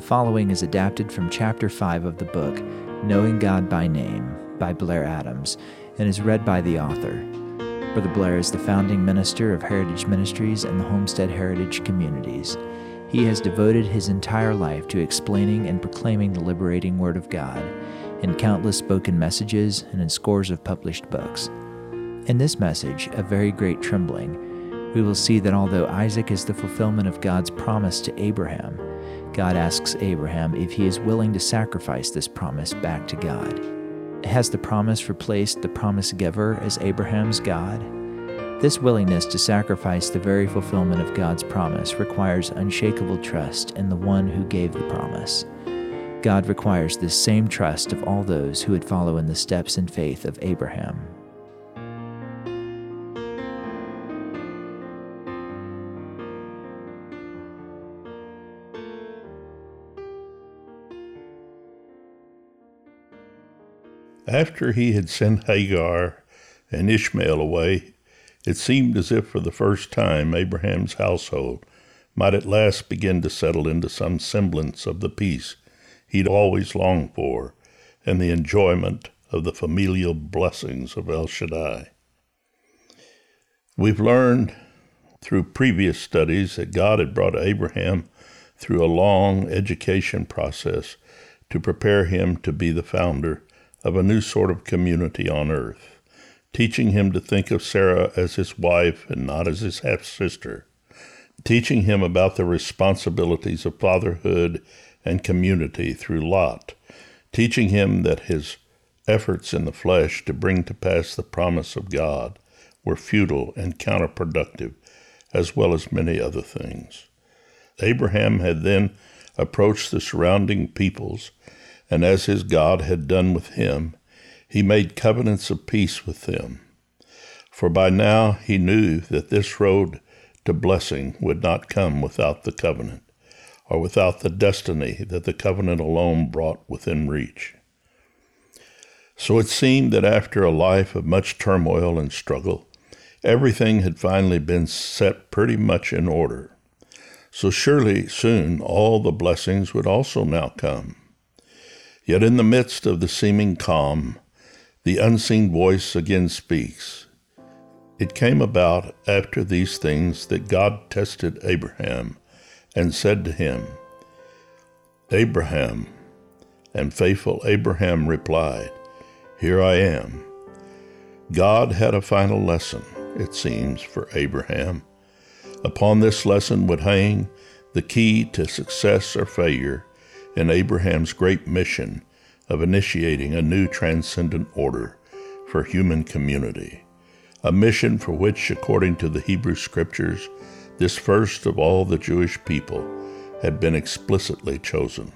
The following is adapted from Chapter 5 of the book, Knowing God by Name, by Blair Adams, and is read by the author. Brother Blair is the founding minister of Heritage Ministries and the Homestead Heritage Communities. He has devoted his entire life to explaining and proclaiming the liberating Word of God in countless spoken messages and in scores of published books. In this message, A Very Great Trembling, we will see that although Isaac is the fulfillment of God's promise to Abraham, God asks Abraham if he is willing to sacrifice this promise back to God. Has the promise replaced the promise giver as Abraham's God? This willingness to sacrifice the very fulfillment of God's promise requires unshakable trust in the one who gave the promise. God requires this same trust of all those who would follow in the steps and faith of Abraham. After he had sent Hagar and Ishmael away, it seemed as if for the first time Abraham's household might at last begin to settle into some semblance of the peace he'd always longed for and the enjoyment of the familial blessings of El Shaddai. We've learned through previous studies that God had brought Abraham through a long education process to prepare him to be the founder of a new sort of community on earth, teaching him to think of Sarah as his wife and not as his half sister, teaching him about the responsibilities of fatherhood and community through Lot, teaching him that his efforts in the flesh to bring to pass the promise of God were futile and counterproductive, as well as many other things. Abraham had then approached the surrounding peoples and as his God had done with him, he made covenants of peace with them. For by now he knew that this road to blessing would not come without the covenant, or without the destiny that the covenant alone brought within reach. So it seemed that after a life of much turmoil and struggle, everything had finally been set pretty much in order. So surely soon all the blessings would also now come. Yet in the midst of the seeming calm, the unseen voice again speaks. It came about after these things that God tested Abraham and said to him, Abraham. And faithful Abraham replied, Here I am. God had a final lesson, it seems, for Abraham. Upon this lesson would hang the key to success or failure in Abraham's great mission of initiating a new transcendent order for human community, a mission for which, according to the Hebrew Scriptures, this first of all the Jewish people had been explicitly chosen.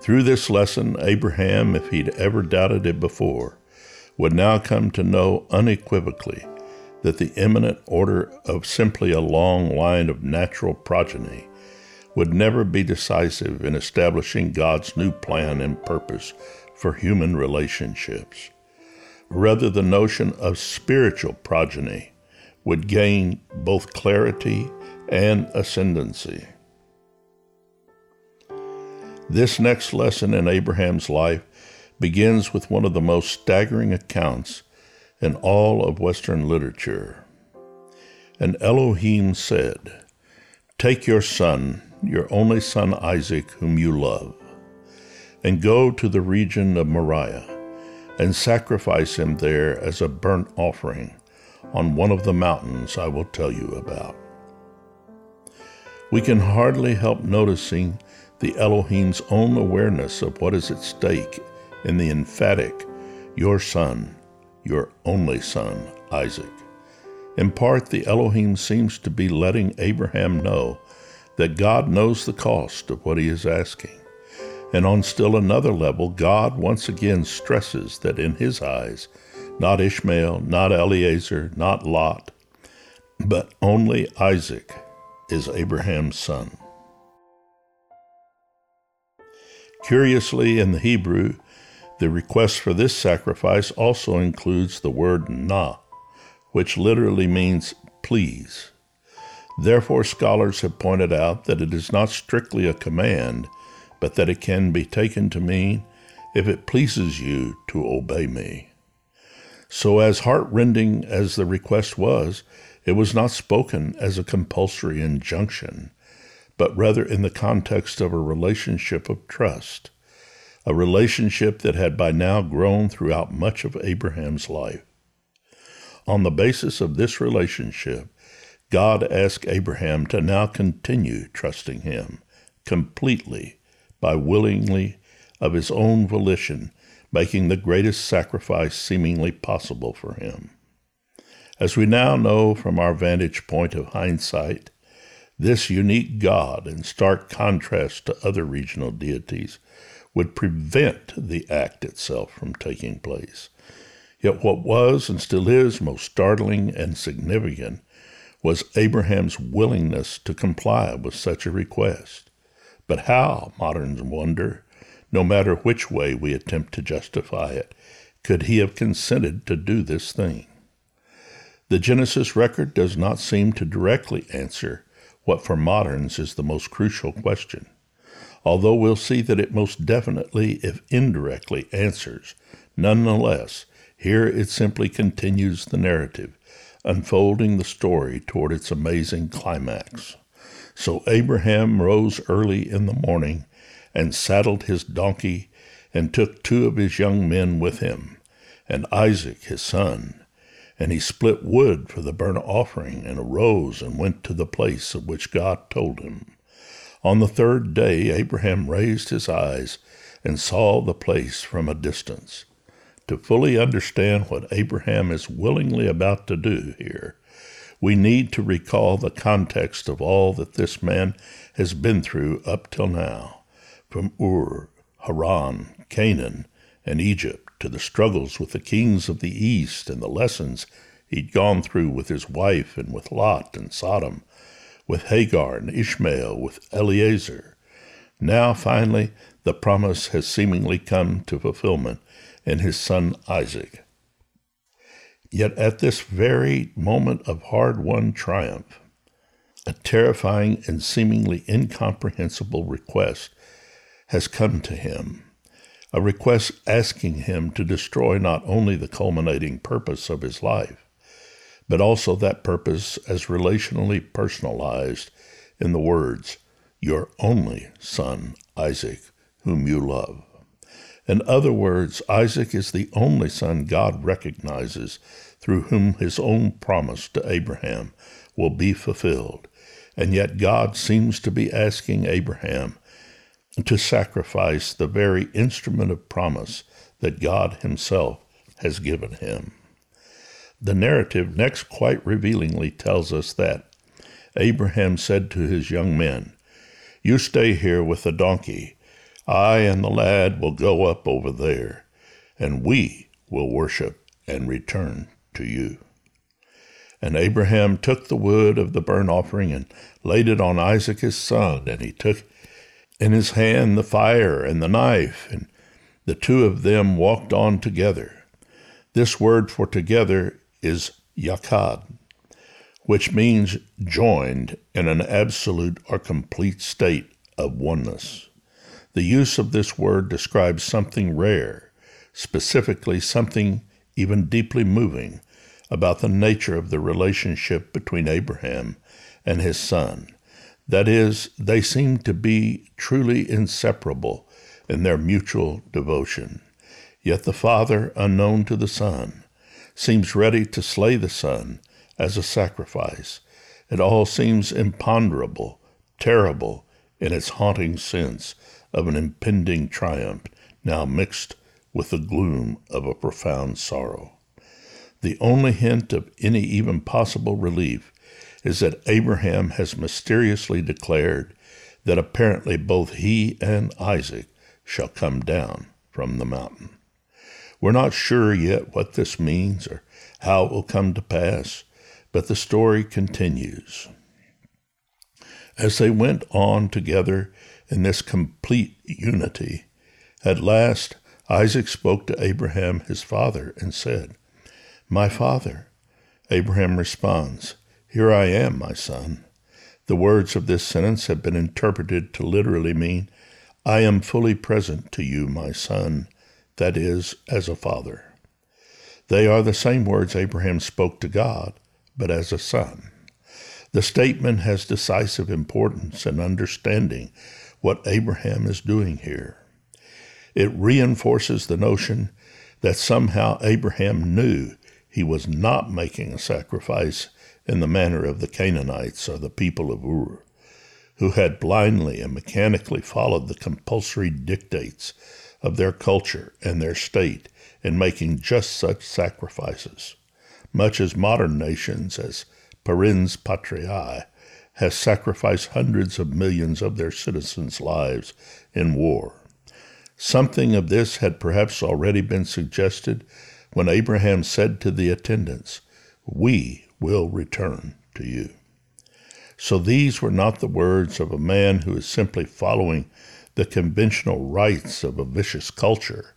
Through this lesson, Abraham, if he'd ever doubted it before, would now come to know unequivocally that the immanent order of simply a long line of natural progeny would never be decisive in establishing God's new plan and purpose for human relationships. Rather, the notion of spiritual progeny would gain both clarity and ascendancy. This next lesson in Abraham's life begins with one of the most staggering accounts in all of Western literature. And Elohim said, Take your son, your only son Isaac, whom you love, and go to the region of Moriah, and sacrifice him there as a burnt offering on one of the mountains I will tell you about. We can hardly help noticing the Elohim's own awareness of what is at stake in the emphatic, Your son, your only son, Isaac. In part, the Elohim seems to be letting Abraham know that God knows the cost of what he is asking. And on still another level, God once again stresses that in his eyes, not Ishmael, not Eliezer, not Lot, but only Isaac is Abraham's son. Curiously, in the Hebrew, the request for this sacrifice also includes the word na, which literally means please. Therefore, scholars have pointed out that it is not strictly a command, but that it can be taken to mean, if it pleases you to obey me. So, as heartrending as the request was, it was not spoken as a compulsory injunction, but rather in the context of a relationship of trust, a relationship that had by now grown throughout much of Abraham's life. On the basis of this relationship, God asked Abraham to now continue trusting him completely by willingly, of his own volition, making the greatest sacrifice seemingly possible for him. As we now know from our vantage point of hindsight, this unique God, in stark contrast to other regional deities, would prevent the act itself from taking place. Yet what was and still is most startling and significant was Abraham's willingness to comply with such a request. But how, moderns wonder, no matter which way we attempt to justify it, could he have consented to do this thing? The Genesis record does not seem to directly answer what for moderns is the most crucial question, although we'll see that it most definitely, if indirectly, answers. Nonetheless, here it simply continues the narrative, unfolding the story toward its amazing climax. So Abraham rose early in the morning and saddled his donkey and took two of his young men with him, and Isaac his son, and he split wood for the burnt offering, and arose and went to the place of which God told him. On the third day, Abraham raised his eyes and saw the place from a distance. To fully understand what Abraham is willingly about to do here, we need to recall the context of all that this man has been through up till now, from Ur, Haran, Canaan, and Egypt to the struggles with the kings of the east and the lessons he'd gone through with his wife and with Lot and Sodom, with Hagar and Ishmael, with Eliezer. Now, finally, the promise has seemingly come to fulfillment in his son Isaac. Yet at this very moment of hard won triumph, a terrifying and seemingly incomprehensible request has come to him a request asking him to destroy not only the culminating purpose of his life, but also that purpose as relationally personalized in the words, Your only son, Isaac, whom you love. In other words, Isaac is the only son God recognizes through whom his own promise to Abraham will be fulfilled. And yet God seems to be asking Abraham to sacrifice the very instrument of promise that God Himself has given him. The narrative next quite revealingly tells us that Abraham said to his young men, You stay here with the donkey. I and the lad will go up over there, and we will worship and return to you. And Abraham took the wood of the burnt offering and laid it on Isaac his son, and he took in his hand the fire and the knife, and the two of them walked on together. This word for together is yakad, which means joined in an absolute or complete state of oneness. The use of this word describes something rare, specifically something even deeply moving about the nature of the relationship between Abraham and his son. That is, they seem to be truly inseparable in their mutual devotion. Yet the Father, unknown to the Son, seems ready to slay the Son as a sacrifice. It all seems imponderable, terrible in its haunting sense of an impending triumph, now mixed with the gloom of a profound sorrow. The only hint of any even possible relief is that Abraham has mysteriously declared that apparently both he and Isaac shall come down from the mountain. We're not sure yet what this means or how it will come to pass, but the story continues. As they went on together in this complete unity, at last Isaac spoke to Abraham his father and said, My father. Abraham responds, here I am, my son. The words of this sentence have been interpreted to literally mean, I am fully present to you, my son, that is, as a father. They are the same words Abraham spoke to God, but as a son. The statement has decisive importance in understanding what Abraham is doing here. It reinforces the notion that somehow Abraham knew he was not making a sacrifice in the manner of the Canaanites or the people of Ur, who had blindly and mechanically followed the compulsory dictates of their culture and their state in making just such sacrifices, much as modern nations, as parens patriae, has sacrificed hundreds of millions of their citizens' lives in war. Something of this had perhaps already been suggested when Abraham said to the attendants, We will return to you. So these were not the words of a man who is simply following the conventional rites of a vicious culture,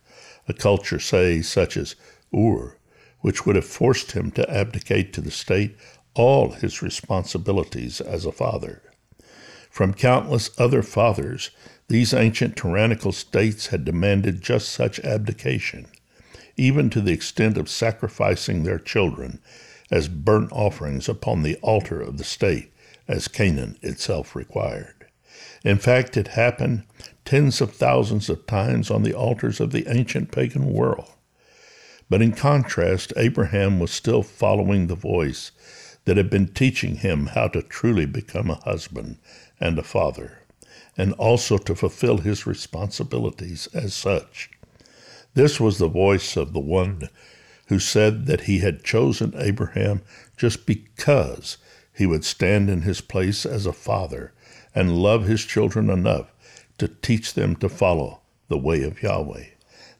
a culture, say, such as Ur, which would have forced him to abdicate to the state all his responsibilities as a father. From countless other fathers, these ancient tyrannical states had demanded just such abdication, even to the extent of sacrificing their children as burnt offerings upon the altar of the state, as Canaan itself required. In fact, it happened tens of thousands of times on the altars of the ancient pagan world. But in contrast, Abraham was still following the voice that had been teaching him how to truly become a husband and a father, and also to fulfill his responsibilities as such. This was the voice of the one who said that he had chosen Abraham just because he would stand in his place as a father and love his children enough to teach them to follow the way of Yahweh.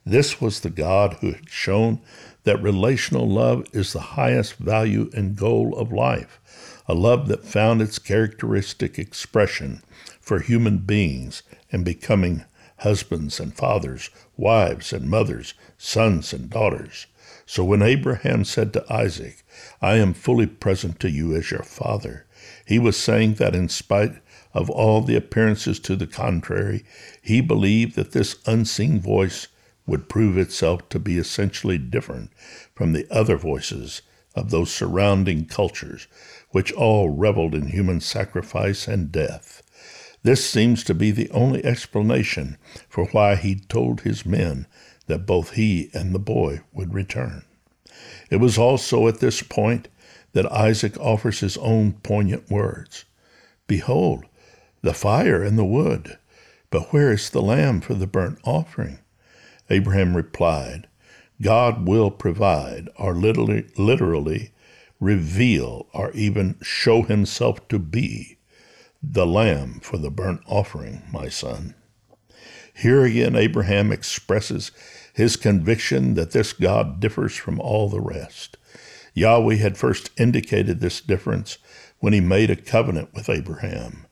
This was the God who had shown that relational love is the highest value and goal of life, a love that found its characteristic expression for human beings in becoming husbands and fathers, wives and mothers, sons and daughters. So when Abraham said to Isaac, I am fully present to you as your father, he was saying that in spite of all the appearances to the contrary, he believed that this unseen voice would prove itself to be essentially different from the other voices of those surrounding cultures, which all reveled in human sacrifice and death. This seems to be the only explanation for why he told his men that both he and the boy would return. It was also at this point that Isaac offers his own poignant words Behold, the fire and the wood, but where is the lamb for the burnt offering? Abraham replied, God will provide, or literally, literally reveal, or even show himself to be the lamb for the burnt offering, my son. Here again, Abraham expresses his conviction that this God differs from all the rest. Yahweh had first indicated this difference when he made a covenant with Abraham,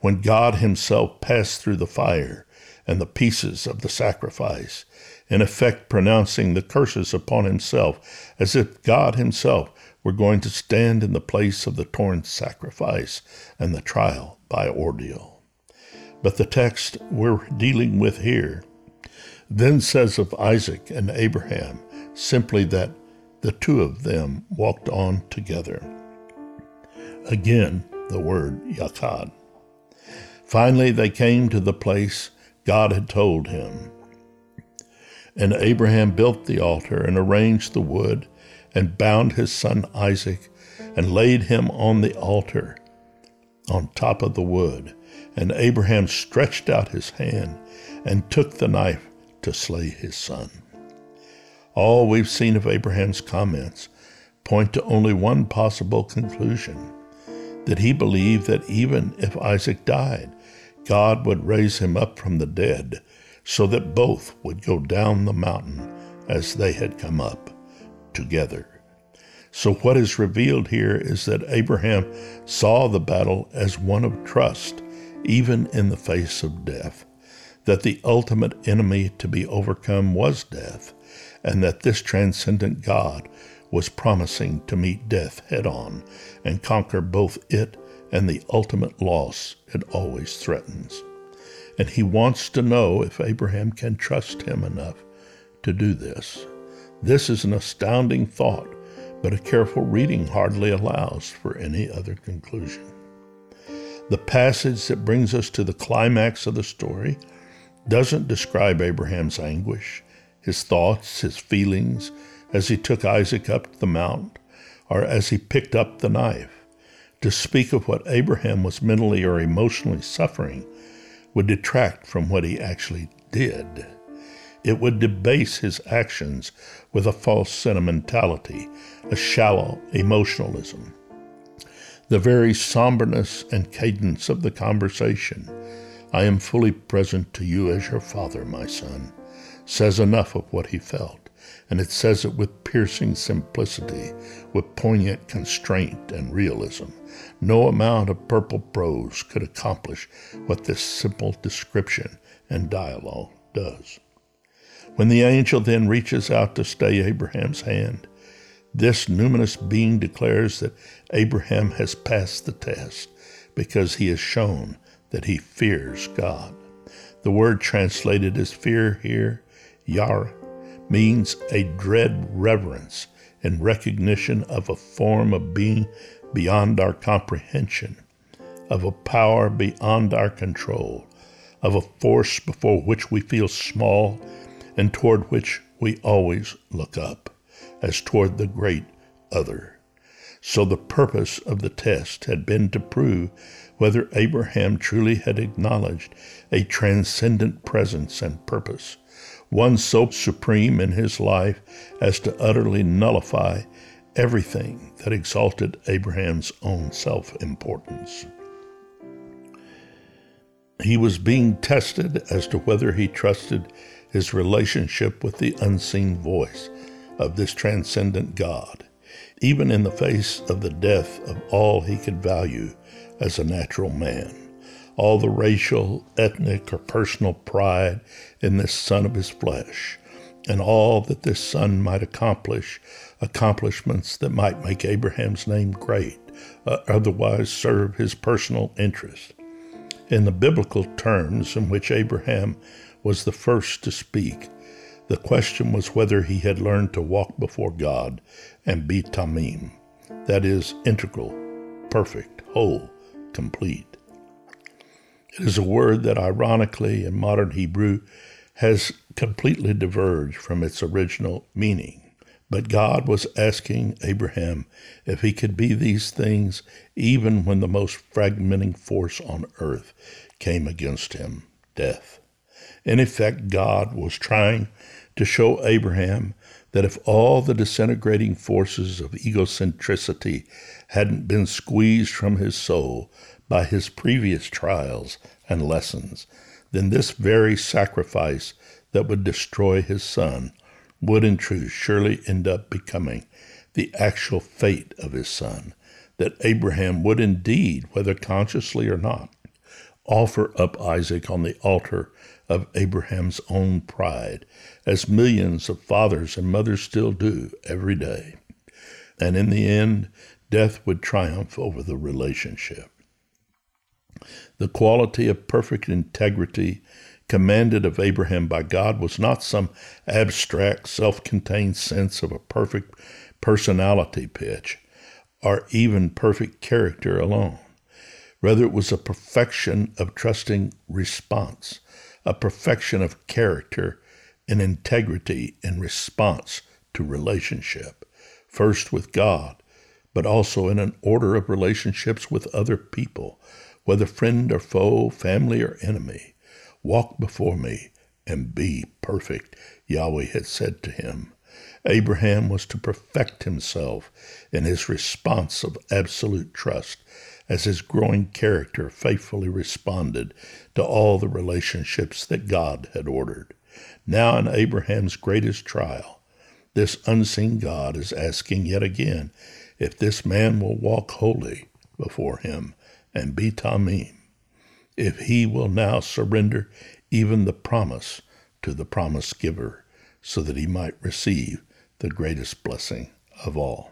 when God himself passed through the fire and the pieces of the sacrifice, in effect pronouncing the curses upon himself, as if God himself were going to stand in the place of the torn sacrifice and the trial by ordeal. But the text we're dealing with here then says of Isaac and Abraham simply that the two of them walked on together. Again, the word yakad. Finally, they came to the place God had told him. And Abraham built the altar and arranged the wood and bound his son Isaac and laid him on the altar on top of the wood. And Abraham stretched out his hand and took the knife to slay his son. All we've seen of Abraham's comments point to only one possible conclusion that he believed that even if Isaac died, God would raise him up from the dead so that both would go down the mountain as they had come up together. So, what is revealed here is that Abraham saw the battle as one of trust, even in the face of death, that the ultimate enemy to be overcome was death, and that this transcendent God was promising to meet death head on and conquer both it and the ultimate loss it always threatens. And he wants to know if Abraham can trust him enough to do this. This is an astounding thought, but a careful reading hardly allows for any other conclusion. The passage that brings us to the climax of the story doesn't describe Abraham's anguish, his thoughts, his feelings as he took Isaac up the mount, or as he picked up the knife. To speak of what Abraham was mentally or emotionally suffering would detract from what he actually did. It would debase his actions with a false sentimentality, a shallow emotionalism. The very somberness and cadence of the conversation, I am fully present to you as your father, my son, says enough of what he felt, and it says it with piercing simplicity, with poignant constraint and realism. No amount of purple prose could accomplish what this simple description and dialogue does. When the angel then reaches out to stay Abraham's hand, this numinous being declares that Abraham has passed the test because he has shown that he fears God. The word translated as fear here, yara, means a dread reverence and recognition of a form of being beyond our comprehension, of a power beyond our control, of a force before which we feel small and toward which we always look up, as toward the great other. So the purpose of the test had been to prove whether Abraham truly had acknowledged a transcendent presence and purpose, one so supreme in his life as to utterly nullify everything that exalted Abraham's own self importance. He was being tested as to whether he trusted his relationship with the unseen voice of this transcendent God, even in the face of the death of all he could value as a natural man, all the racial, ethnic, or personal pride in this son of his flesh, and all that this son might accomplish, accomplishments that might make Abraham's name great, uh, otherwise serve his personal interest. In the biblical terms in which Abraham was the first to speak, the question was whether he had learned to walk before God and be tamim, that is, integral, perfect, whole, complete. It is a word that, ironically, in modern Hebrew, has completely diverged from its original meaning. But God was asking Abraham if he could be these things even when the most fragmenting force on earth came against him death. In effect, God was trying to show Abraham that if all the disintegrating forces of egocentricity hadn't been squeezed from his soul by his previous trials and lessons, then this very sacrifice that would destroy his son would in truth surely end up becoming the actual fate of his son, that Abraham would indeed, whether consciously or not, offer up Isaac on the altar of Abraham's own pride, as millions of fathers and mothers still do every day. And in the end, death would triumph over the relationship. The quality of perfect integrity commanded of Abraham by God was not some abstract, self contained sense of a perfect personality pitch or even perfect character alone. Rather, it was a perfection of trusting response, a perfection of character and integrity in response to relationship, first with God, but also in an order of relationships with other people, whether friend or foe, family or enemy. Walk before me and be perfect, Yahweh had said to him. Abraham was to perfect himself in his response of absolute trust as his growing character faithfully responded to all the relationships that God had ordered. Now, in Abraham's greatest trial, this unseen God is asking yet again if this man will walk wholly before him and be Tamim, if he will now surrender even the promise to the promise giver, so that he might receive the greatest blessing of all.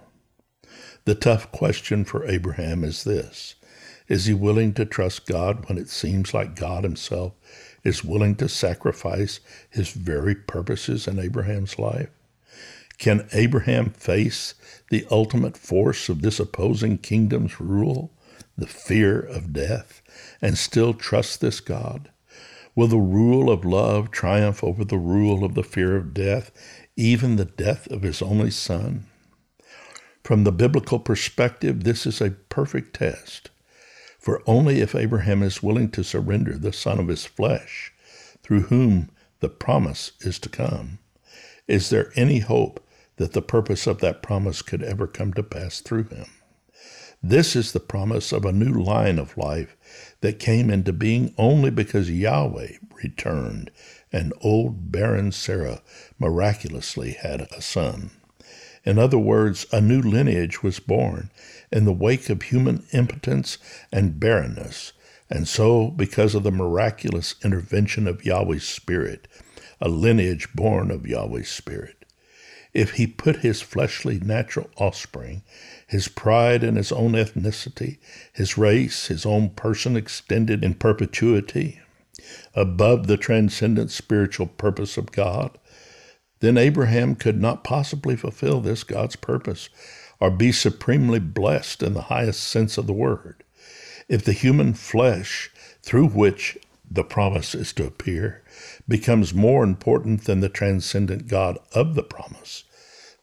The tough question for Abraham is this Is he willing to trust God when it seems like God himself is willing to sacrifice his very purposes in Abraham's life? Can Abraham face the ultimate force of this opposing kingdom's rule, the fear of death, and still trust this God? Will the rule of love triumph over the rule of the fear of death, even the death of his only son? From the biblical perspective, this is a perfect test. For only if Abraham is willing to surrender the son of his flesh, through whom the promise is to come, is there any hope that the purpose of that promise could ever come to pass through him. This is the promise of a new line of life that came into being only because Yahweh returned and old barren Sarah miraculously had a son. In other words, a new lineage was born in the wake of human impotence and barrenness, and so, because of the miraculous intervention of Yahweh's Spirit, a lineage born of Yahweh's Spirit. If he put his fleshly natural offspring his pride in his own ethnicity, his race, his own person extended in perpetuity, above the transcendent spiritual purpose of God, then Abraham could not possibly fulfill this God's purpose or be supremely blessed in the highest sense of the word. If the human flesh through which the promise is to appear becomes more important than the transcendent God of the promise,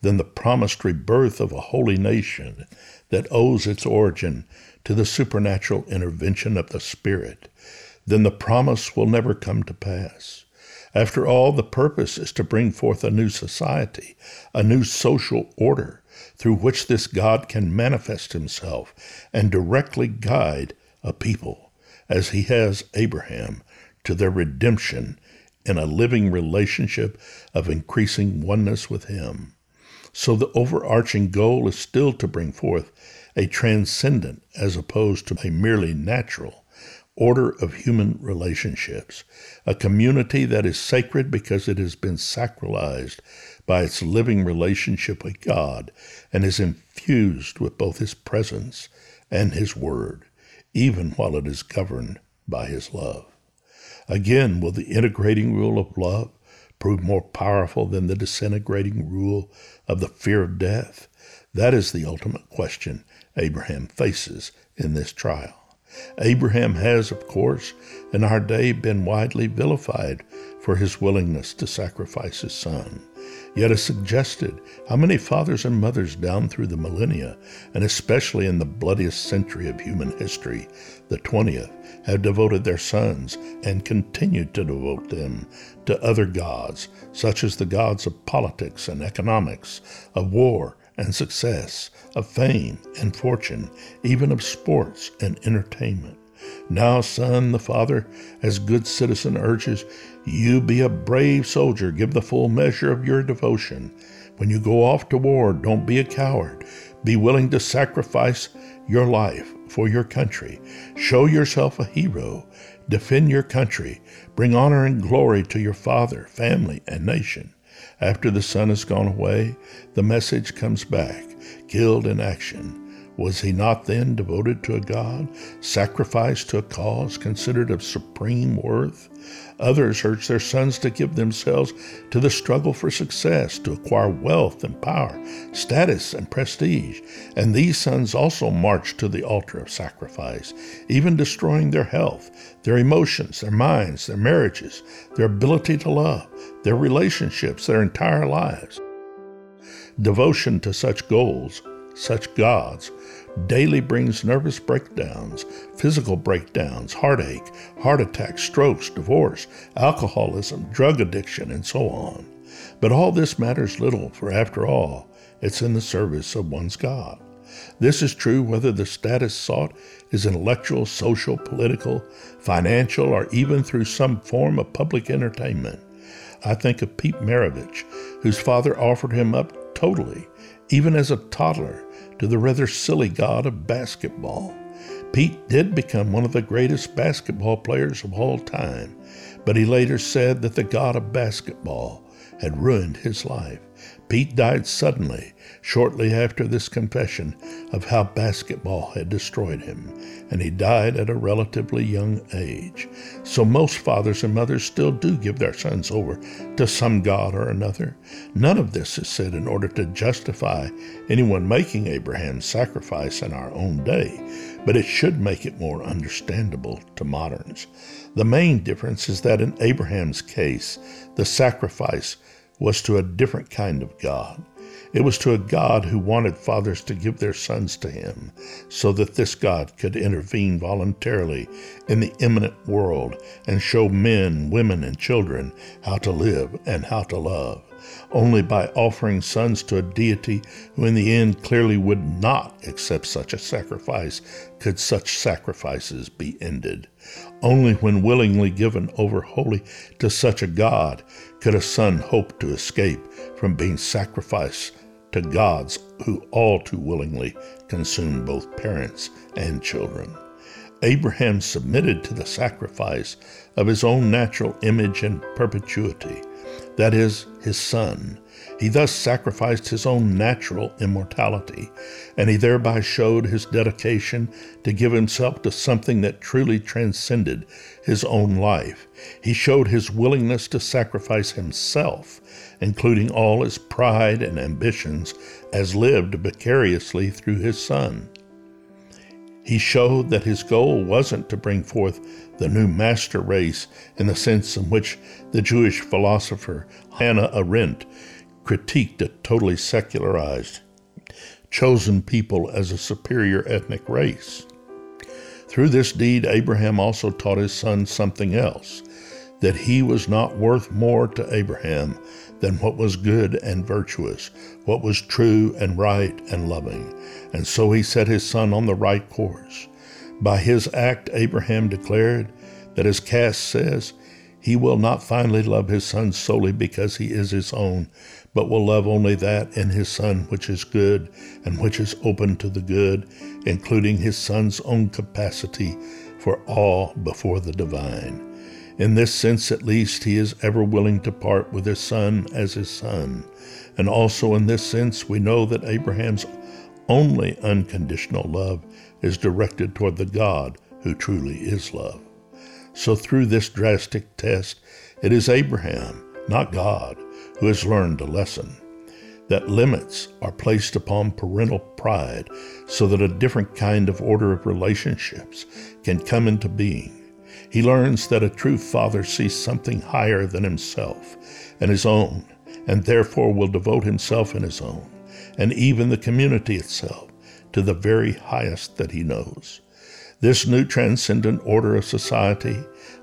than the promised rebirth of a holy nation that owes its origin to the supernatural intervention of the Spirit, then the promise will never come to pass. After all, the purpose is to bring forth a new society, a new social order, through which this God can manifest himself and directly guide a people, as he has Abraham, to their redemption in a living relationship of increasing oneness with him. So the overarching goal is still to bring forth a transcendent, as opposed to a merely natural, order of human relationships, a community that is sacred because it has been sacralized by its living relationship with God and is infused with both His presence and His Word, even while it is governed by His love. Again, will the integrating rule of love prove more powerful than the disintegrating rule of the fear of death? That is the ultimate question Abraham faces in this trial. Abraham has, of course, in our day been widely vilified for his willingness to sacrifice his son. Yet as suggested, how many fathers and mothers down through the millennia, and especially in the bloodiest century of human history, the 20th, have devoted their sons and continued to devote them to other gods, such as the gods of politics and economics, of war and success, of fame and fortune, even of sports and entertainment. Now, son, the father, as good citizen urges, you be a brave soldier, give the full measure of your devotion. When you go off to war, don't be a coward. Be willing to sacrifice your life for your country. Show yourself a hero. Defend your country. Bring honor and glory to your father, family, and nation. After the son has gone away, the message comes back, killed in action. Was he not then devoted to a God, sacrificed to a cause considered of supreme worth? Others urge their sons to give themselves to the struggle for success, to acquire wealth and power, status and prestige. And these sons also march to the altar of sacrifice, even destroying their health, their emotions, their minds, their marriages, their ability to love, their relationships, their entire lives. Devotion to such goals, such gods, daily brings nervous breakdowns, physical breakdowns, heartache, heart attacks, strokes, divorce, alcoholism, drug addiction, and so on. But all this matters little, for after all, it's in the service of one's God. This is true whether the status sought is intellectual, social, political, financial, or even through some form of public entertainment. I think of Pete Maravich, whose father offered him up totally, even as a toddler, to the rather silly god of basketball. Pete did become one of the greatest basketball players of all time, but he later said that the god of basketball had ruined his life. Pete died suddenly, shortly after this confession of how basketball had destroyed him, and he died at a relatively young age. So most fathers and mothers still do give their sons over to some god or another. None of this is said in order to justify anyone making Abraham's sacrifice in our own day, but it should make it more understandable to moderns. The main difference is that in Abraham's case, the sacrifice was to a different kind of God. It was to a God who wanted fathers to give their sons to him, so that this God could intervene voluntarily in the immanent world and show men, women, and children how to live and how to love. Only by offering sons to a deity who in the end clearly would not accept such a sacrifice could such sacrifices be ended. Only when willingly given over wholly to such a God could a son hope to escape from being sacrificed to gods who all too willingly consume both parents and children. Abraham submitted to the sacrifice of his own natural image and perpetuity, that is, his son, he thus sacrificed his own natural immortality, and he thereby showed his dedication to give himself to something that truly transcended his own life. He showed his willingness to sacrifice himself, including all his pride and ambitions, as lived vicariously through his son. He showed that his goal wasn't to bring forth the new master race in the sense in which the Jewish philosopher Hannah Arendt critiqued a totally secularized, chosen people as a superior ethnic race. Through this deed, Abraham also taught his son something else that he was not worth more to Abraham than what was good and virtuous, what was true and right and loving. And so he set his son on the right course. By his act, Abraham declared that, as Kass says, he will not finally love his son solely because he is his own, but will love only that in his Son which is good and which is open to the good, including his Son's own capacity for awe before the divine. In this sense, at least, he is ever willing to part with his Son as his Son. And also in this sense, we know that Abraham's only unconditional love is directed toward the God who truly is love. So through this drastic test, it is Abraham, not God, who has learned a lesson that limits are placed upon parental pride so that a different kind of order of relationships can come into being. He learns that a true father sees something higher than himself and his own, and therefore will devote himself and his own, and even the community itself, to the very highest that he knows. This new transcendent order of society,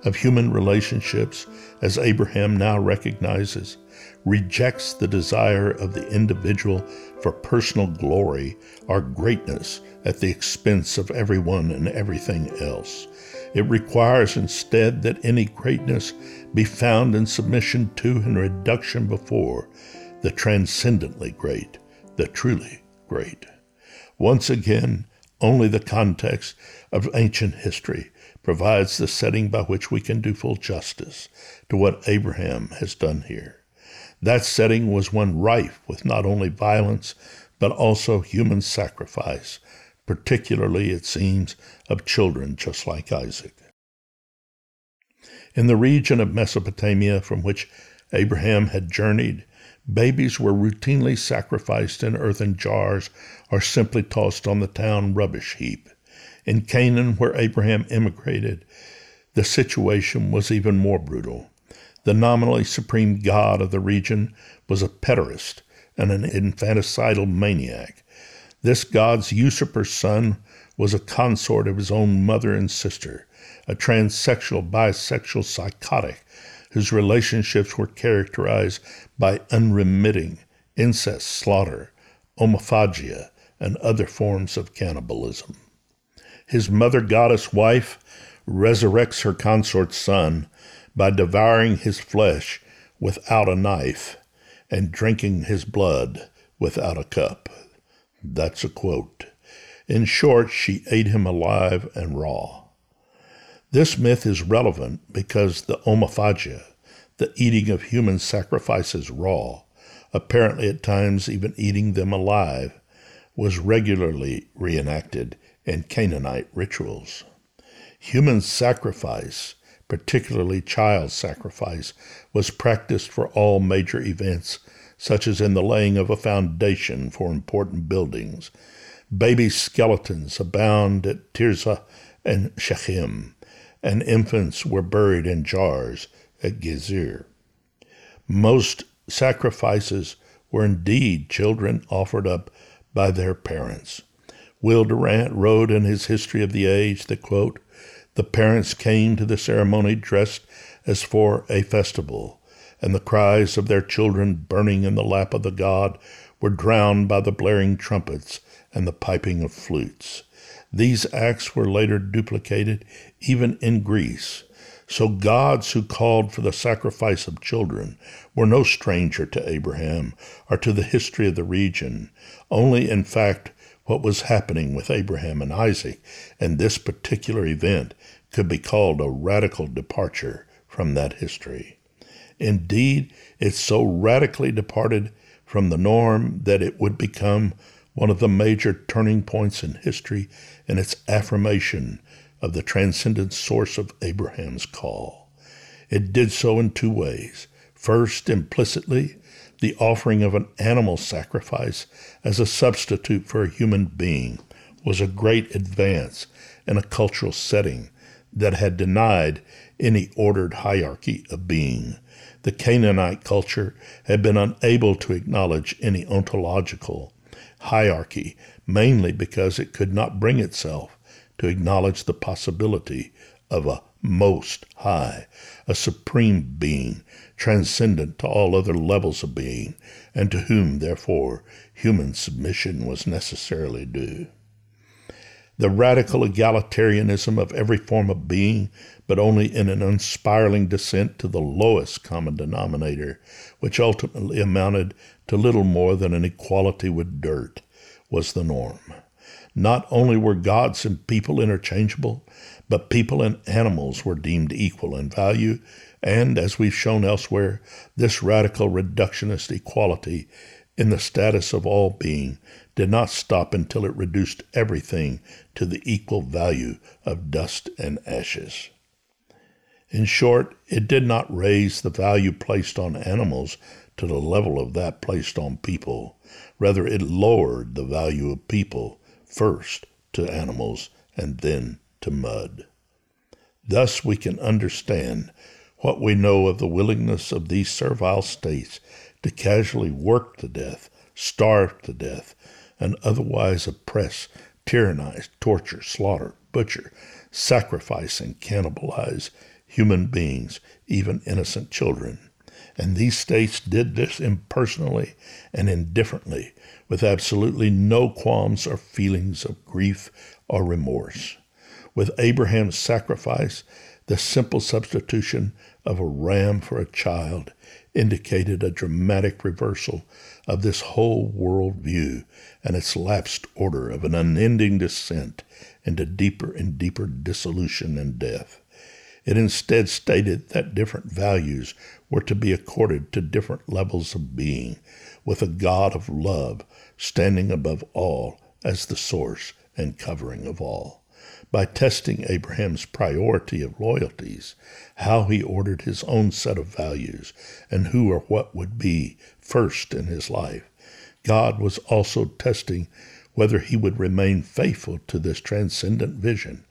of human relationships, as Abraham now recognizes, rejects the desire of the individual for personal glory or greatness at the expense of everyone and everything else. It requires instead that any greatness be found in submission to and reduction before the transcendently great, the truly great. Once again, only the context of ancient history provides the setting by which we can do full justice to what Abraham has done here. That setting was one rife with not only violence, but also human sacrifice, particularly, it seems, of children just like Isaac. In the region of Mesopotamia from which Abraham had journeyed, babies were routinely sacrificed in earthen jars or simply tossed on the town rubbish heap. In Canaan, where Abraham immigrated, the situation was even more brutal. The nominally supreme god of the region was a pederast and an infanticidal maniac. This god's usurper son was a consort of his own mother and sister, a transsexual, bisexual psychotic whose relationships were characterized by unremitting incest, slaughter, omophagia, and other forms of cannibalism. His mother goddess wife resurrects her consort's son by devouring his flesh without a knife and drinking his blood without a cup. That's a quote. In short, she ate him alive and raw. This myth is relevant because the omophagia, the eating of human sacrifices raw, apparently at times even eating them alive, was regularly reenacted in Canaanite rituals. Human sacrifice, particularly child sacrifice, was practiced for all major events, such as in the laying of a foundation for important buildings. Baby skeletons abound at Tirzah and Shechem, and infants were buried in jars at Gezer. Most sacrifices were indeed children offered up by their parents. Will Durant wrote in his History of the Age that, quote, the parents came to the ceremony dressed as for a festival, and the cries of their children burning in the lap of the god were drowned by the blaring trumpets and the piping of flutes. These acts were later duplicated even in Greece. So gods who called for the sacrifice of children were no stranger to Abraham or to the history of the region. Only, in fact, what was happening with Abraham and Isaac and this particular event could be called a radical departure from that history. Indeed, it so radically departed from the norm that it would become one of the major turning points in history in its affirmation of the transcendent source of Abraham's call. It did so in two ways. First, implicitly, the offering of an animal sacrifice as a substitute for a human being was a great advance in a cultural setting that had denied any ordered hierarchy of being. The Canaanite culture had been unable to acknowledge any ontological hierarchy, mainly because it could not bring itself to acknowledge the possibility of a most high, a supreme being, transcendent to all other levels of being, and to whom, therefore, human submission was necessarily due. The radical egalitarianism of every form of being, but only in an unspiraling descent to the lowest common denominator, which ultimately amounted to little more than an equality with dirt, was the norm. Not only were gods and people interchangeable, but people and animals were deemed equal in value, and, as we've shown elsewhere, this radical reductionist equality in the status of all being did not stop until it reduced everything to the equal value of dust and ashes. In short, it did not raise the value placed on animals to the level of that placed on people. Rather, it lowered the value of people first to animals and then to mud. Thus, we can understand what we know of the willingness of these servile states to casually work to death, starve to death, and otherwise oppress, tyrannize, torture, slaughter, butcher, sacrifice, and cannibalize human beings, even innocent children. And these states did this impersonally and indifferently, with absolutely no qualms or feelings of grief or remorse. With Abraham's sacrifice, the simple substitution of a ram for a child indicated a dramatic reversal of this whole world view and its lapsed order of an unending descent into deeper and deeper dissolution and death. It instead stated that different values were to be accorded to different levels of being, with a God of love standing above all as the source and covering of all. By testing Abraham's priority of loyalties, how he ordered his own set of values, and who or what would be first in his life, God was also testing whether he would remain faithful to this transcendent vision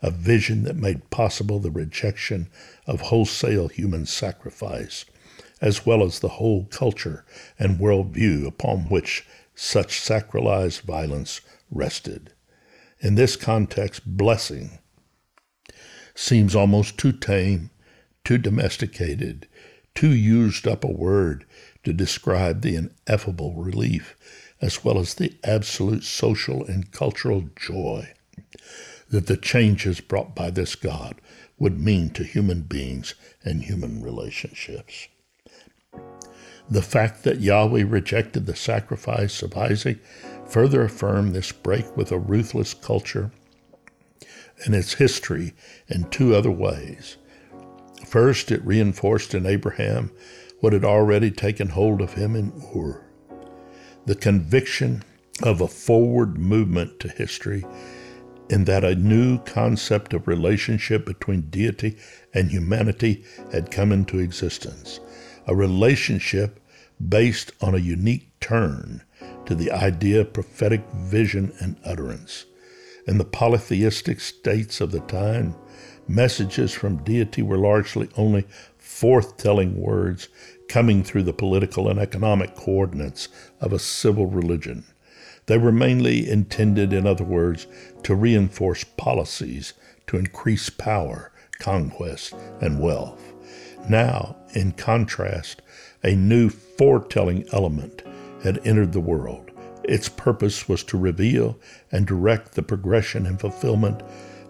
a vision that made possible the rejection of wholesale human sacrifice, as well as the whole culture and worldview upon which such sacralized violence rested. In this context, blessing seems almost too tame, too domesticated, too used up a word to describe the ineffable relief as well as the absolute social and cultural joy that the changes brought by this God would mean to human beings and human relationships. The fact that Yahweh rejected the sacrifice of Isaac further affirmed this break with a ruthless culture and its history in two other ways. First, it reinforced in Abraham what had already taken hold of him in Ur. The conviction of a forward movement to history in that a new concept of relationship between deity and humanity had come into existence, a relationship based on a unique turn to the idea of prophetic vision and utterance. In the polytheistic states of the time, messages from deity were largely only forth-telling words coming through the political and economic coordinates of a civil religion. They were mainly intended, in other words, to reinforce policies to increase power, conquest, and wealth. Now, in contrast, a new foretelling element had entered the world. Its purpose was to reveal and direct the progression and fulfillment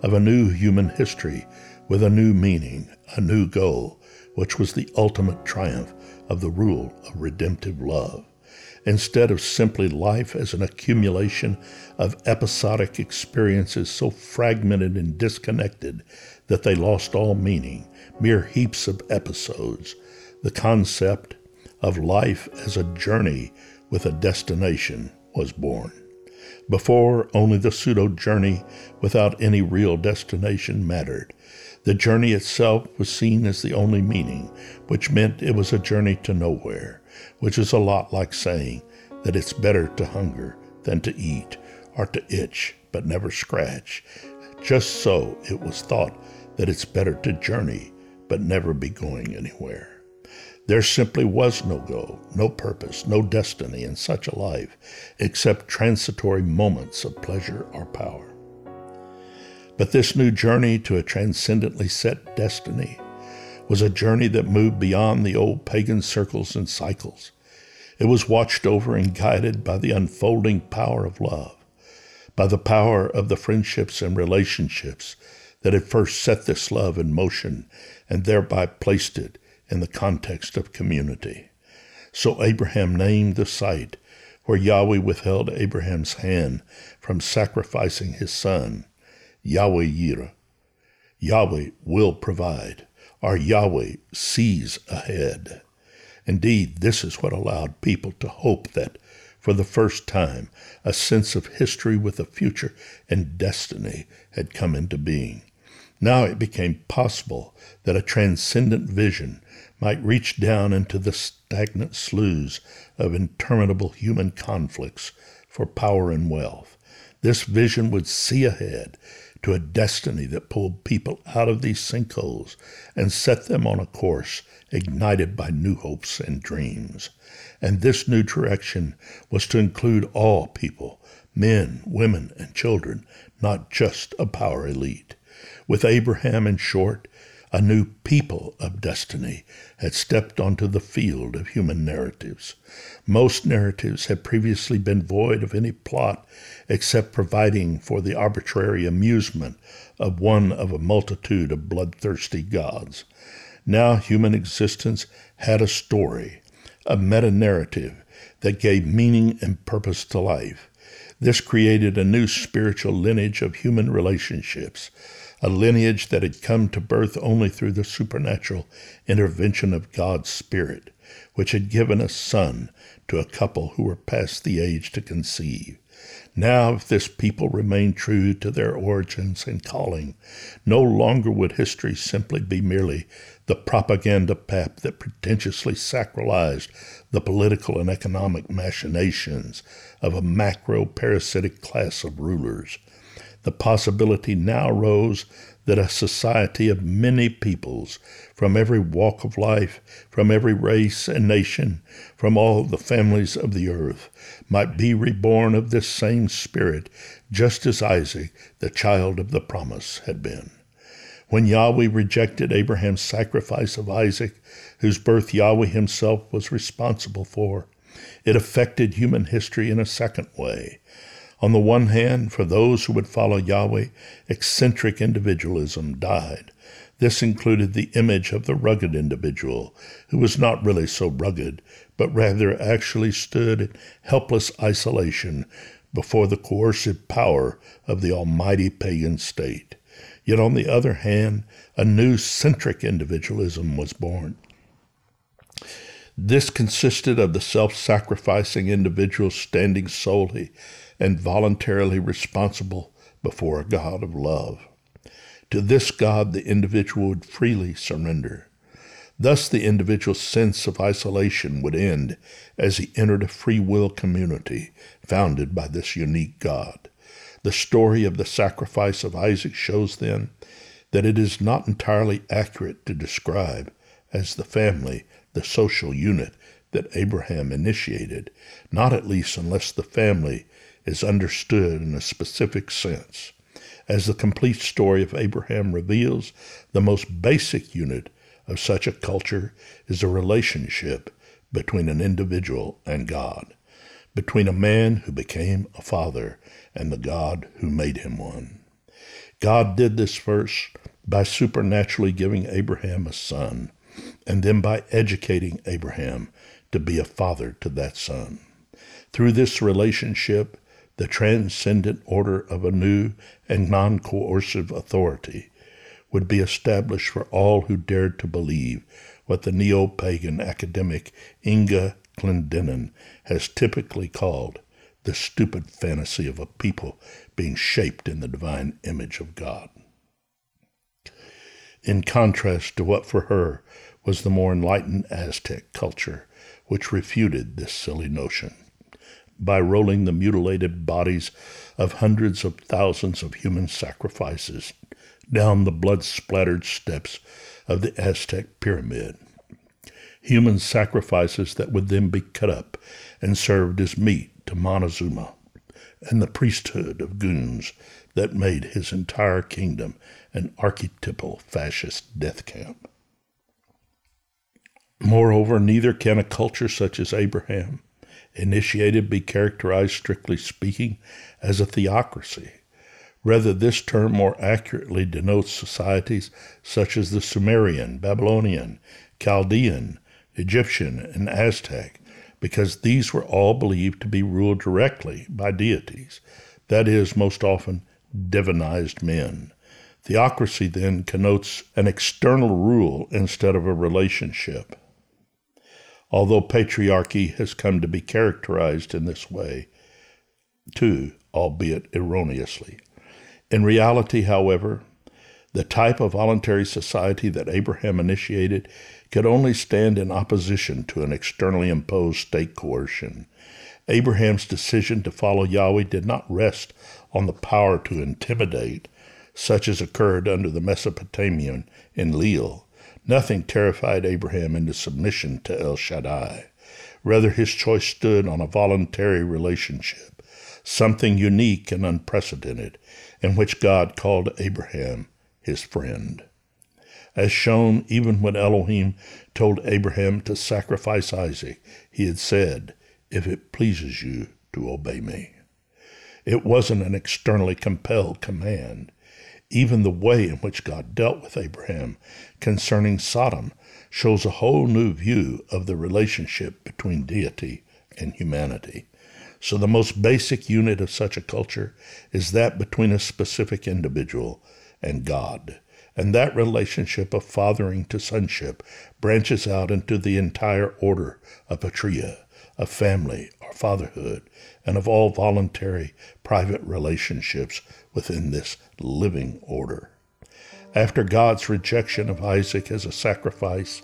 of a new human history with a new meaning, a new goal, which was the ultimate triumph of the rule of redemptive love instead of simply life as an accumulation of episodic experiences so fragmented and disconnected that they lost all meaning, mere heaps of episodes, the concept of life as a journey with a destination was born. Before, only the pseudo journey without any real destination mattered. The journey itself was seen as the only meaning, which meant it was a journey to nowhere which is a lot like saying that it's better to hunger than to eat, or to itch but never scratch. Just so it was thought that it's better to journey but never be going anywhere. There simply was no goal, no purpose, no destiny in such a life except transitory moments of pleasure or power. But this new journey to a transcendently set destiny was a journey that moved beyond the old pagan circles and cycles. It was watched over and guided by the unfolding power of love, by the power of the friendships and relationships that had first set this love in motion and thereby placed it in the context of community. So Abraham named the site where Yahweh withheld Abraham's hand from sacrificing his son, Yahweh Yireh. Yahweh will provide. Our Yahweh sees ahead. Indeed, this is what allowed people to hope that, for the first time, a sense of history with a future and destiny had come into being. Now it became possible that a transcendent vision might reach down into the stagnant sloughs of interminable human conflicts for power and wealth. This vision would see ahead to a destiny that pulled people out of these sinkholes and set them on a course ignited by new hopes and dreams. And this new direction was to include all people, men, women, and children, not just a power elite. With Abraham, in short, a new people of destiny had stepped onto the field of human narratives. Most narratives had previously been void of any plot except providing for the arbitrary amusement of one of a multitude of bloodthirsty gods. Now human existence had a story, a meta narrative that gave meaning and purpose to life. This created a new spiritual lineage of human relationships, a lineage that had come to birth only through the supernatural intervention of God's Spirit, which had given a son to a couple who were past the age to conceive. Now, if this people remained true to their origins and calling, no longer would history simply be merely the propaganda pap that pretentiously sacralized the political and economic machinations of a macro parasitic class of rulers. The possibility now rose that a society of many peoples from every walk of life, from every race and nation, from all the families of the earth, might be reborn of this same spirit, just as Isaac, the child of the promise, had been. When Yahweh rejected Abraham's sacrifice of Isaac, whose birth Yahweh himself was responsible for, it affected human history in a second way. On the one hand, for those who would follow Yahweh, eccentric individualism died. This included the image of the rugged individual, who was not really so rugged, but rather actually stood in helpless isolation before the coercive power of the almighty pagan state. Yet on the other hand, a new centric individualism was born. This consisted of the self sacrificing individual standing solely and voluntarily responsible before a God of love. To this God, the individual would freely surrender. Thus, the individual's sense of isolation would end as he entered a free will community founded by this unique God. The story of the sacrifice of Isaac shows then that it is not entirely accurate to describe as the family the social unit that Abraham initiated, not at least unless the family is understood in a specific sense. As the complete story of Abraham reveals, the most basic unit of such a culture is a relationship between an individual and God, between a man who became a father and the God who made him one. God did this first by supernaturally giving Abraham a son, and then by educating Abraham to be a father to that son. Through this relationship, the transcendent order of a new and non coercive authority would be established for all who dared to believe what the neo pagan academic Inga Clendinnen has typically called the stupid fantasy of a people being shaped in the divine image of God. In contrast to what for her was the more enlightened Aztec culture, which refuted this silly notion by rolling the mutilated bodies of hundreds of thousands of human sacrifices down the blood splattered steps of the Aztec pyramid. Human sacrifices that would then be cut up and served as meat to Montezuma and the priesthood of goons that made his entire kingdom an archetypal fascist death camp. Moreover, neither can a culture such as Abraham initiated be characterized, strictly speaking, as a theocracy. Rather, this term more accurately denotes societies such as the Sumerian, Babylonian, Chaldean, Egyptian, and Aztec, because these were all believed to be ruled directly by deities, that is, most often divinized men. Theocracy then connotes an external rule instead of a relationship although patriarchy has come to be characterized in this way, too, albeit erroneously. In reality, however, the type of voluntary society that Abraham initiated could only stand in opposition to an externally imposed state coercion. Abraham's decision to follow Yahweh did not rest on the power to intimidate, such as occurred under the Mesopotamian in Enlil, Nothing terrified Abraham into submission to El Shaddai. Rather, his choice stood on a voluntary relationship, something unique and unprecedented, in which God called Abraham his friend. As shown, even when Elohim told Abraham to sacrifice Isaac, he had said, If it pleases you to obey me. It wasn't an externally compelled command. Even the way in which God dealt with Abraham concerning Sodom shows a whole new view of the relationship between deity and humanity. So, the most basic unit of such a culture is that between a specific individual and God. And that relationship of fathering to sonship branches out into the entire order of patria, of family or fatherhood, and of all voluntary private relationships within this living order. After God's rejection of Isaac as a sacrifice,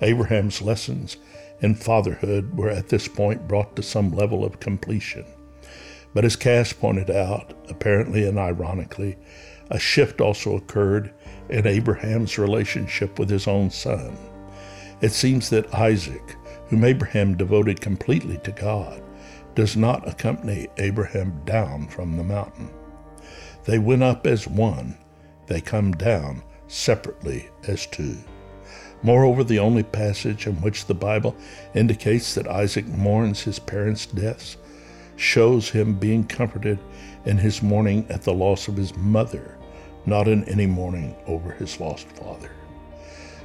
Abraham's lessons in fatherhood were at this point brought to some level of completion. But as Kass pointed out, apparently and ironically, a shift also occurred in Abraham's relationship with his own son. It seems that Isaac, whom Abraham devoted completely to God, does not accompany Abraham down from the mountain. They went up as one, they come down separately as two. Moreover, the only passage in which the Bible indicates that Isaac mourns his parents' deaths shows him being comforted in his mourning at the loss of his mother, not in any mourning over his lost father.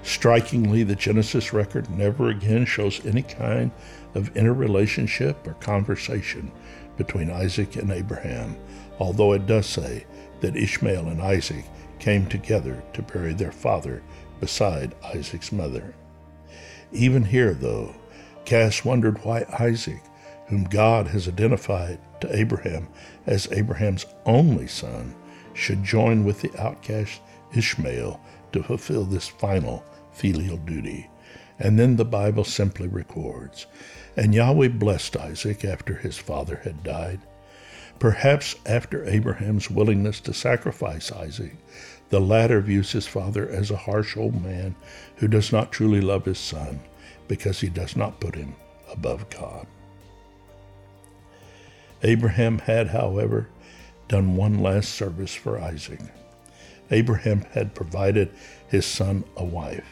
Strikingly, the Genesis record never again shows any kind of interrelationship or conversation between Isaac and Abraham, although it does say that Ishmael and Isaac came together to bury their father beside Isaac's mother. Even here, though, Kass wondered why Isaac, whom God has identified to Abraham as Abraham's only son, should join with the outcast Ishmael to fulfill this final filial duty. And then the Bible simply records, and Yahweh blessed Isaac after his father had died. Perhaps after Abraham's willingness to sacrifice Isaac, the latter views his father as a harsh old man who does not truly love his son because he does not put him above God. Abraham had, however, done one last service for Isaac. Abraham had provided his son a wife,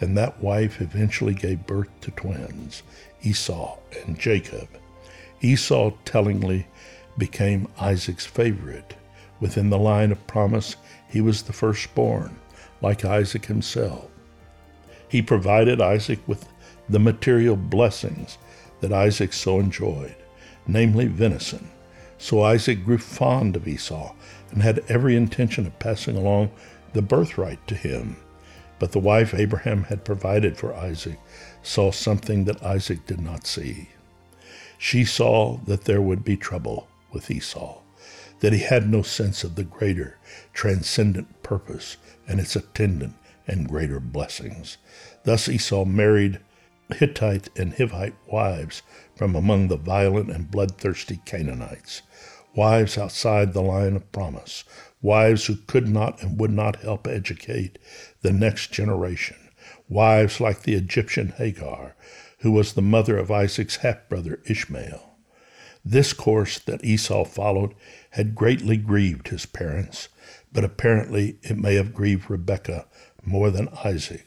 and that wife eventually gave birth to twins, Esau and Jacob. Esau tellingly became Isaac's favorite. Within the line of promise, he was the firstborn, like Isaac himself. He provided Isaac with the material blessings that Isaac so enjoyed, namely venison. So Isaac grew fond of Esau and had every intention of passing along the birthright to him. But the wife Abraham had provided for Isaac saw something that Isaac did not see. She saw that there would be trouble with Esau, that he had no sense of the greater, transcendent purpose and its attendant and greater blessings. Thus Esau married Hittite and Hivite wives from among the violent and bloodthirsty Canaanites, wives outside the line of promise, wives who could not and would not help educate the next generation, wives like the Egyptian Hagar, who was the mother of Isaac's half brother Ishmael. This course that Esau followed had greatly grieved his parents, but apparently it may have grieved Rebekah more than Isaac.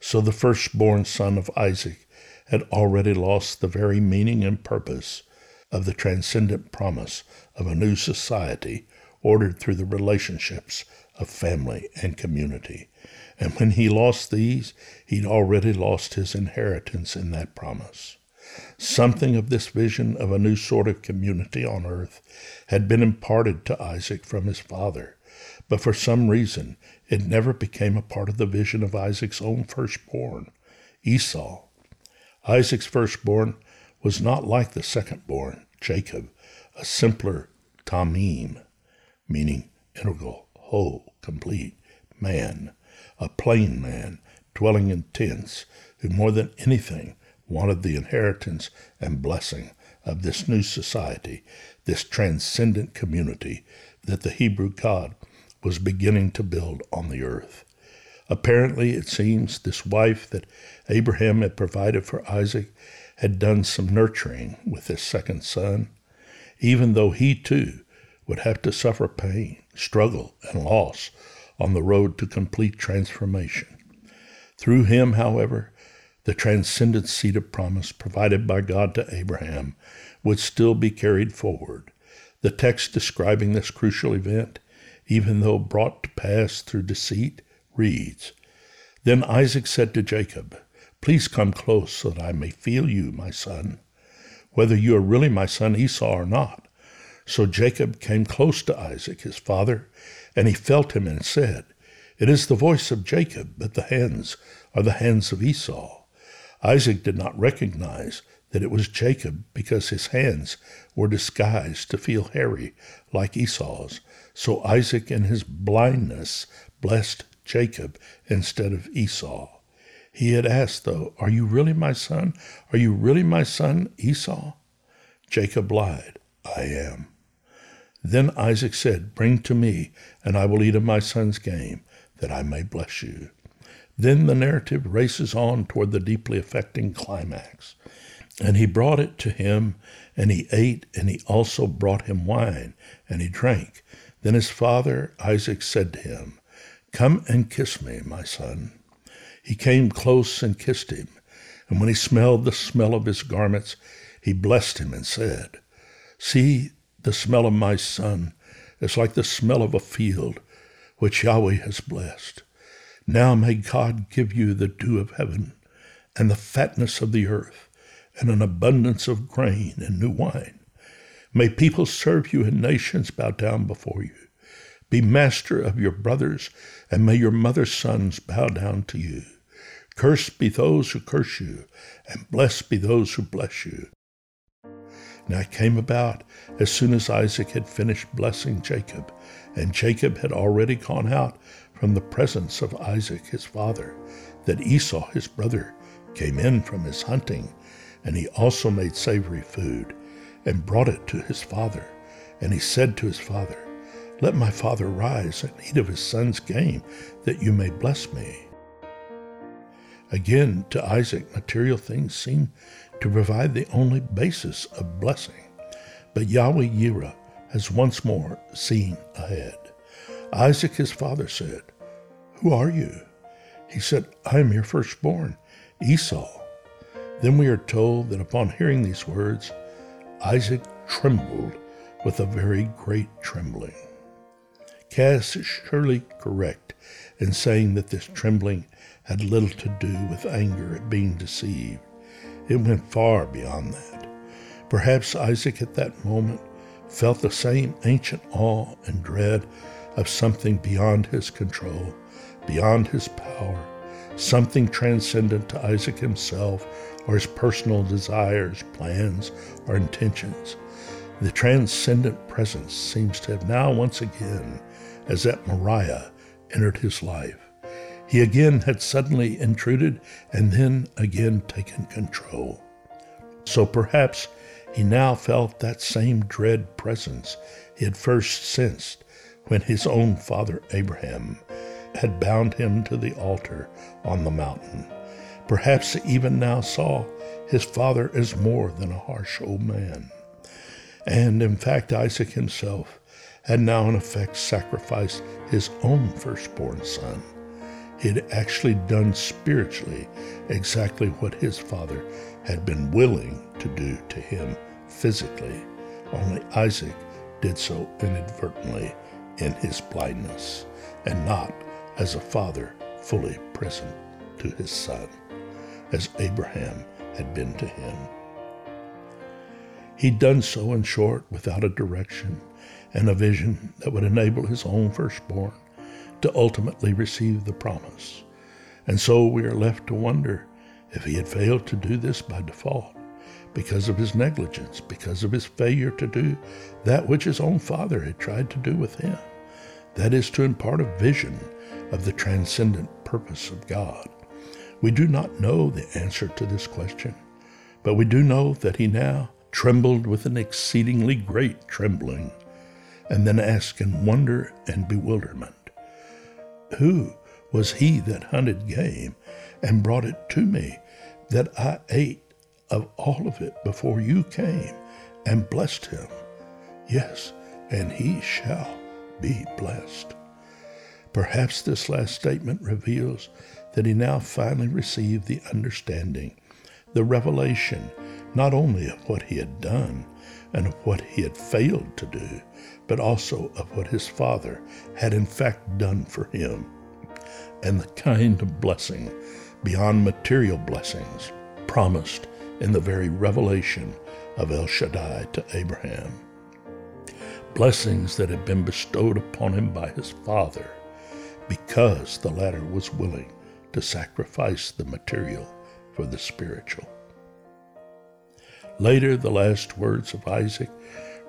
So the firstborn son of Isaac had already lost the very meaning and purpose of the transcendent promise of a new society ordered through the relationships of family and community. And when he lost these, he'd already lost his inheritance in that promise. Something of this vision of a new sort of community on earth had been imparted to Isaac from his father, but for some reason it never became a part of the vision of Isaac's own firstborn, Esau. Isaac's firstborn was not like the secondborn, Jacob, a simpler tamim, meaning integral, whole, complete, man, a plain man, dwelling in tents, who more than anything wanted the inheritance and blessing of this new society, this transcendent community that the Hebrew God was beginning to build on the earth. Apparently, it seems, this wife that Abraham had provided for Isaac had done some nurturing with his second son, even though he too would have to suffer pain, struggle, and loss on the road to complete transformation. Through him, however, the transcendent seed of promise provided by God to Abraham would still be carried forward. The text describing this crucial event, even though brought to pass through deceit, reads Then Isaac said to Jacob, Please come close so that I may feel you, my son, whether you are really my son Esau or not. So Jacob came close to Isaac, his father, and he felt him and said, It is the voice of Jacob, but the hands are the hands of Esau. Isaac did not recognize that it was Jacob because his hands were disguised to feel hairy like Esau's. So Isaac, in his blindness, blessed Jacob instead of Esau. He had asked, though, Are you really my son? Are you really my son, Esau? Jacob lied, I am. Then Isaac said, Bring to me, and I will eat of my son's game, that I may bless you. Then the narrative races on toward the deeply affecting climax. And he brought it to him, and he ate, and he also brought him wine, and he drank. Then his father Isaac said to him, Come and kiss me, my son. He came close and kissed him, and when he smelled the smell of his garments, he blessed him and said, See, the smell of my son is like the smell of a field which Yahweh has blessed. Now may God give you the dew of heaven and the fatness of the earth and an abundance of grain and new wine. May people serve you and nations bow down before you. Be master of your brothers, and may your mother's sons bow down to you. Cursed be those who curse you, and blessed be those who bless you. Now it came about as soon as Isaac had finished blessing Jacob, and Jacob had already gone out from the presence of Isaac his father, that Esau his brother came in from his hunting, and he also made savory food, and brought it to his father. And he said to his father, Let my father rise and eat of his son's game, that you may bless me. Again, to Isaac, material things seem to provide the only basis of blessing. But Yahweh Yireh has once more seen ahead. Isaac, his father, said, Who are you? He said, I am your firstborn, Esau. Then we are told that upon hearing these words, Isaac trembled with a very great trembling. Kass is surely correct in saying that this trembling had little to do with anger at being deceived. It went far beyond that. Perhaps Isaac at that moment felt the same ancient awe and dread of something beyond his control, beyond his power, something transcendent to Isaac himself or his personal desires, plans, or intentions. The transcendent presence seems to have now once again, as at Moriah, entered his life. He again had suddenly intruded and then again taken control. So perhaps he now felt that same dread presence he had first sensed when his own father Abraham had bound him to the altar on the mountain. Perhaps even now saw his father as more than a harsh old man. And in fact, Isaac himself had now in effect sacrificed his own firstborn son he had actually done spiritually exactly what his father had been willing to do to him physically, only Isaac did so inadvertently in his blindness, and not as a father fully present to his son, as Abraham had been to him. He'd done so, in short, without a direction and a vision that would enable his own firstborn to ultimately receive the promise. And so we are left to wonder if he had failed to do this by default, because of his negligence, because of his failure to do that which his own father had tried to do with him. That is to impart a vision of the transcendent purpose of God. We do not know the answer to this question, but we do know that he now trembled with an exceedingly great trembling, and then asked in wonder and bewilderment, who was he that hunted game and brought it to me, that I ate of all of it before you came and blessed him? Yes, and he shall be blessed. Perhaps this last statement reveals that he now finally received the understanding, the revelation, not only of what he had done and of what he had failed to do, but also of what his Father had in fact done for him, and the kind of blessing beyond material blessings promised in the very revelation of El Shaddai to Abraham. Blessings that had been bestowed upon him by his father because the latter was willing to sacrifice the material for the spiritual. Later, the last words of Isaac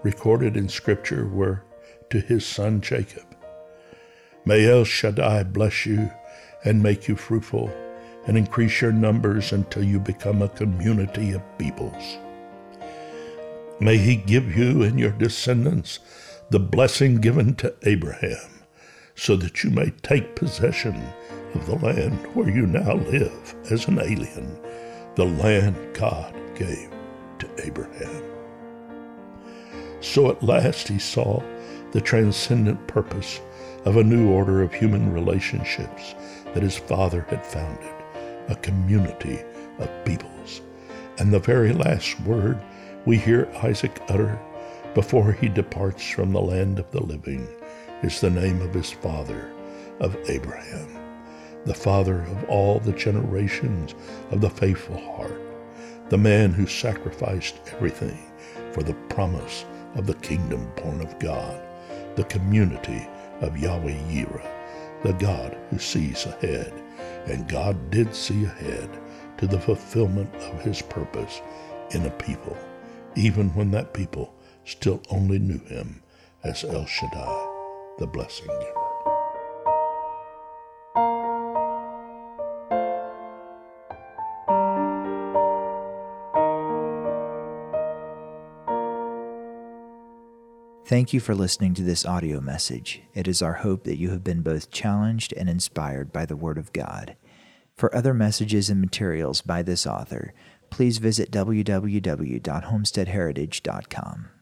recorded in Scripture were to his son Jacob May El Shaddai bless you and make you fruitful and increase your numbers until you become a community of peoples. May he give you and your descendants the blessing given to Abraham, so that you may take possession of the land where you now live as an alien, the land God gave to Abraham. So at last he saw the transcendent purpose of a new order of human relationships that his father had founded, a community of peoples. And the very last word we hear Isaac utter before he departs from the land of the living is the name of his father, of Abraham, the father of all the generations of the faithful heart, the man who sacrificed everything for the promise of the kingdom born of God, the community of Yahweh Yireh, the God who sees ahead. And God did see ahead to the fulfillment of his purpose in a people, even when that people still only knew him as El Shaddai, the blessing giver. Thank you for listening to this audio message. It is our hope that you have been both challenged and inspired by the Word of God. For other messages and materials by this author, please visit www.homesteadheritage.com.